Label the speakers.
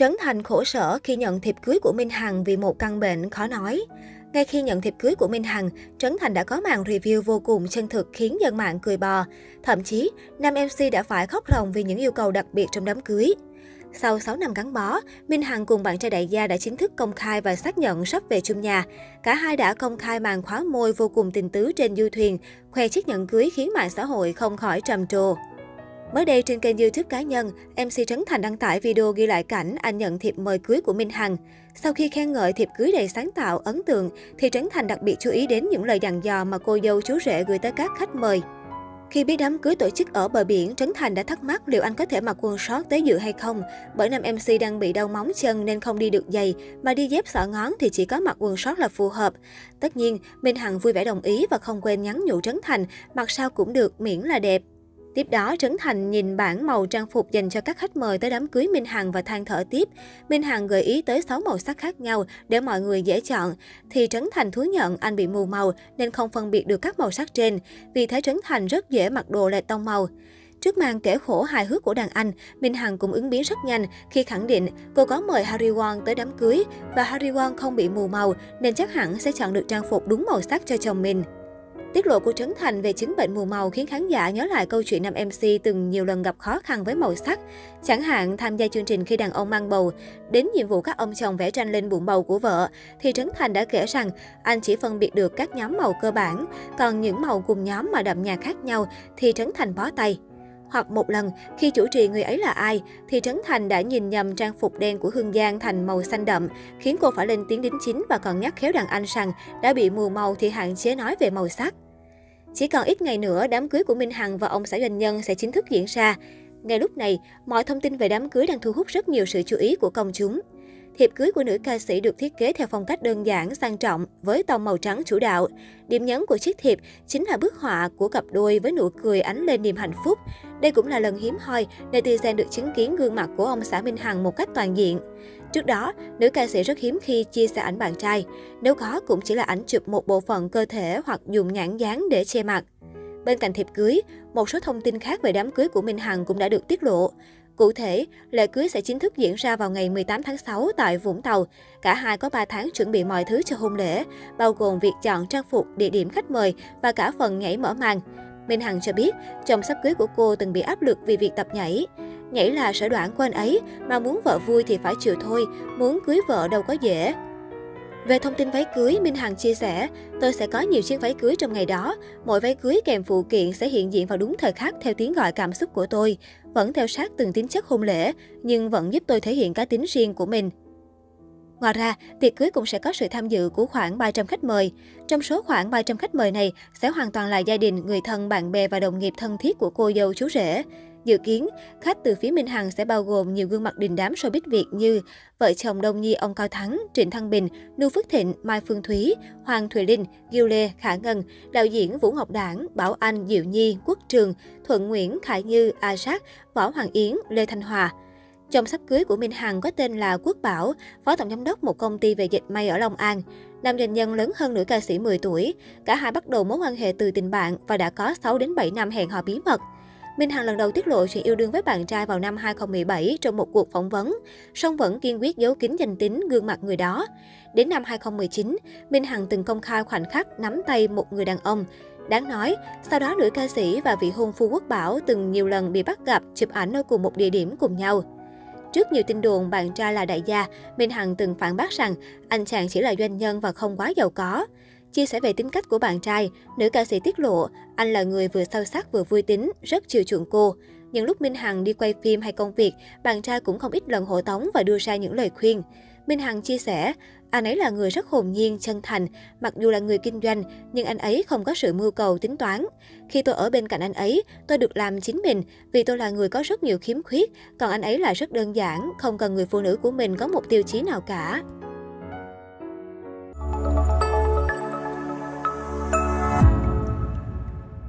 Speaker 1: Trấn Thành khổ sở khi nhận thiệp cưới của Minh Hằng vì một căn bệnh khó nói. Ngay khi nhận thiệp cưới của Minh Hằng, Trấn Thành đã có màn review vô cùng chân thực khiến dân mạng cười bò. Thậm chí, nam MC đã phải khóc ròng vì những yêu cầu đặc biệt trong đám cưới. Sau 6 năm gắn bó, Minh Hằng cùng bạn trai đại gia đã chính thức công khai và xác nhận sắp về chung nhà. Cả hai đã công khai màn khóa môi vô cùng tình tứ trên du thuyền, khoe chiếc nhẫn cưới khiến mạng xã hội không khỏi trầm trồ. Mới đây trên kênh YouTube cá nhân, MC Trấn Thành đăng tải video ghi lại cảnh anh nhận thiệp mời cưới của Minh Hằng. Sau khi khen ngợi thiệp cưới đầy sáng tạo, ấn tượng, thì Trấn Thành đặc biệt chú ý đến những lời dặn dò mà cô dâu chú rể gửi tới các khách mời. Khi biết đám cưới tổ chức ở bờ biển, Trấn Thành đã thắc mắc liệu anh có thể mặc quần short tới dự hay không. Bởi nam MC đang bị đau móng chân nên không đi được giày, mà đi dép xỏ ngón thì chỉ có mặc quần short là phù hợp. Tất nhiên, Minh Hằng vui vẻ đồng ý và không quên nhắn nhủ Trấn Thành, mặc sao cũng được miễn là đẹp. Tiếp đó, Trấn Thành nhìn bản màu trang phục dành cho các khách mời tới đám cưới Minh Hằng và than thở tiếp. Minh Hằng gợi ý tới 6 màu sắc khác nhau để mọi người dễ chọn. Thì Trấn Thành thú nhận anh bị mù màu nên không phân biệt được các màu sắc trên. Vì thế Trấn Thành rất dễ mặc đồ lệch tông màu. Trước màn kể khổ hài hước của đàn anh, Minh Hằng cũng ứng biến rất nhanh khi khẳng định cô có mời Harry Won tới đám cưới và Harry Won không bị mù màu nên chắc hẳn sẽ chọn được trang phục đúng màu sắc cho chồng mình. Tiết lộ của Trấn Thành về chứng bệnh mù màu khiến khán giả nhớ lại câu chuyện nam MC từng nhiều lần gặp khó khăn với màu sắc. Chẳng hạn tham gia chương trình khi đàn ông mang bầu, đến nhiệm vụ các ông chồng vẽ tranh lên bụng bầu của vợ, thì Trấn Thành đã kể rằng anh chỉ phân biệt được các nhóm màu cơ bản, còn những màu cùng nhóm mà đậm nhạt khác nhau thì Trấn Thành bó tay. Hoặc một lần, khi chủ trì người ấy là ai, thì Trấn Thành đã nhìn nhầm trang phục đen của Hương Giang thành màu xanh đậm, khiến cô phải lên tiếng đính chính và còn nhắc khéo đàn anh rằng đã bị mù màu thì hạn chế nói về màu sắc. Chỉ còn ít ngày nữa, đám cưới của Minh Hằng và ông xã doanh nhân sẽ chính thức diễn ra. Ngay lúc này, mọi thông tin về đám cưới đang thu hút rất nhiều sự chú ý của công chúng. Thiệp cưới của nữ ca sĩ được thiết kế theo phong cách đơn giản, sang trọng, với tông màu trắng chủ đạo. Điểm nhấn của chiếc thiệp chính là bức họa của cặp đôi với nụ cười ánh lên niềm hạnh phúc. Đây cũng là lần hiếm hoi netizen được chứng kiến gương mặt của ông xã Minh Hằng một cách toàn diện. Trước đó, nữ ca sĩ rất hiếm khi chia sẻ ảnh bạn trai. Nếu có, cũng chỉ là ảnh chụp một bộ phận cơ thể hoặc dùng nhãn dán để che mặt. Bên cạnh thiệp cưới, một số thông tin khác về đám cưới của Minh Hằng cũng đã được tiết lộ. Cụ thể, lễ cưới sẽ chính thức diễn ra vào ngày 18 tháng 6 tại Vũng Tàu. Cả hai có 3 tháng chuẩn bị mọi thứ cho hôn lễ, bao gồm việc chọn trang phục, địa điểm khách mời và cả phần nhảy mở màn. Minh Hằng cho biết, chồng sắp cưới của cô từng bị áp lực vì việc tập nhảy. Nhảy là sở đoạn của anh ấy, mà muốn vợ vui thì phải chịu thôi, muốn cưới vợ đâu có dễ. Về thông tin váy cưới, Minh Hằng chia sẻ, tôi sẽ có nhiều chiếc váy cưới trong ngày đó. Mỗi váy cưới kèm phụ kiện sẽ hiện diện vào đúng thời khắc theo tiếng gọi cảm xúc của tôi. Vẫn theo sát từng tính chất hôn lễ, nhưng vẫn giúp tôi thể hiện cá tính riêng của mình. Ngoài ra, tiệc cưới cũng sẽ có sự tham dự của khoảng 300 khách mời. Trong số khoảng 300 khách mời này sẽ hoàn toàn là gia đình, người thân, bạn bè và đồng nghiệp thân thiết của cô dâu chú rể. Dự kiến, khách từ phía Minh Hằng sẽ bao gồm nhiều gương mặt đình đám showbiz Việt như vợ chồng Đông Nhi ông Cao Thắng, Trịnh Thăng Bình, Nưu Phước Thịnh, Mai Phương Thúy, Hoàng Thùy Linh, Gil Lê, Khả Ngân, đạo diễn Vũ Ngọc Đảng, Bảo Anh, Diệu Nhi, Quốc Trường, Thuận Nguyễn, Khải Như, A Sát, Võ Hoàng Yến, Lê Thanh Hòa. Chồng sắp cưới của Minh Hằng có tên là Quốc Bảo, phó tổng giám đốc một công ty về dịch may ở Long An. Nam doanh nhân lớn hơn nữ ca sĩ 10 tuổi. Cả hai bắt đầu mối quan hệ từ tình bạn và đã có 6 đến 7 năm hẹn hò bí mật. Minh Hằng lần đầu tiết lộ chuyện yêu đương với bạn trai vào năm 2017 trong một cuộc phỏng vấn, song vẫn kiên quyết giấu kín danh tính gương mặt người đó. Đến năm 2019, Minh Hằng từng công khai khoảnh khắc nắm tay một người đàn ông. Đáng nói, sau đó nữ ca sĩ và vị hôn phu quốc bảo từng nhiều lần bị bắt gặp chụp ảnh ở cùng một địa điểm cùng nhau. Trước nhiều tin đồn bạn trai là đại gia, Minh Hằng từng phản bác rằng anh chàng chỉ là doanh nhân và không quá giàu có. Chia sẻ về tính cách của bạn trai, nữ ca sĩ tiết lộ anh là người vừa sâu sắc vừa vui tính, rất chiều chuộng cô. Những lúc Minh Hằng đi quay phim hay công việc, bạn trai cũng không ít lần hộ tống và đưa ra những lời khuyên. Minh Hằng chia sẻ, anh ấy là người rất hồn nhiên, chân thành, mặc dù là người kinh doanh, nhưng anh ấy không có sự mưu cầu tính toán. Khi tôi ở bên cạnh anh ấy, tôi được làm chính mình, vì tôi là người có rất nhiều khiếm khuyết, còn anh ấy là rất đơn giản, không cần người phụ nữ của mình có một tiêu chí nào cả.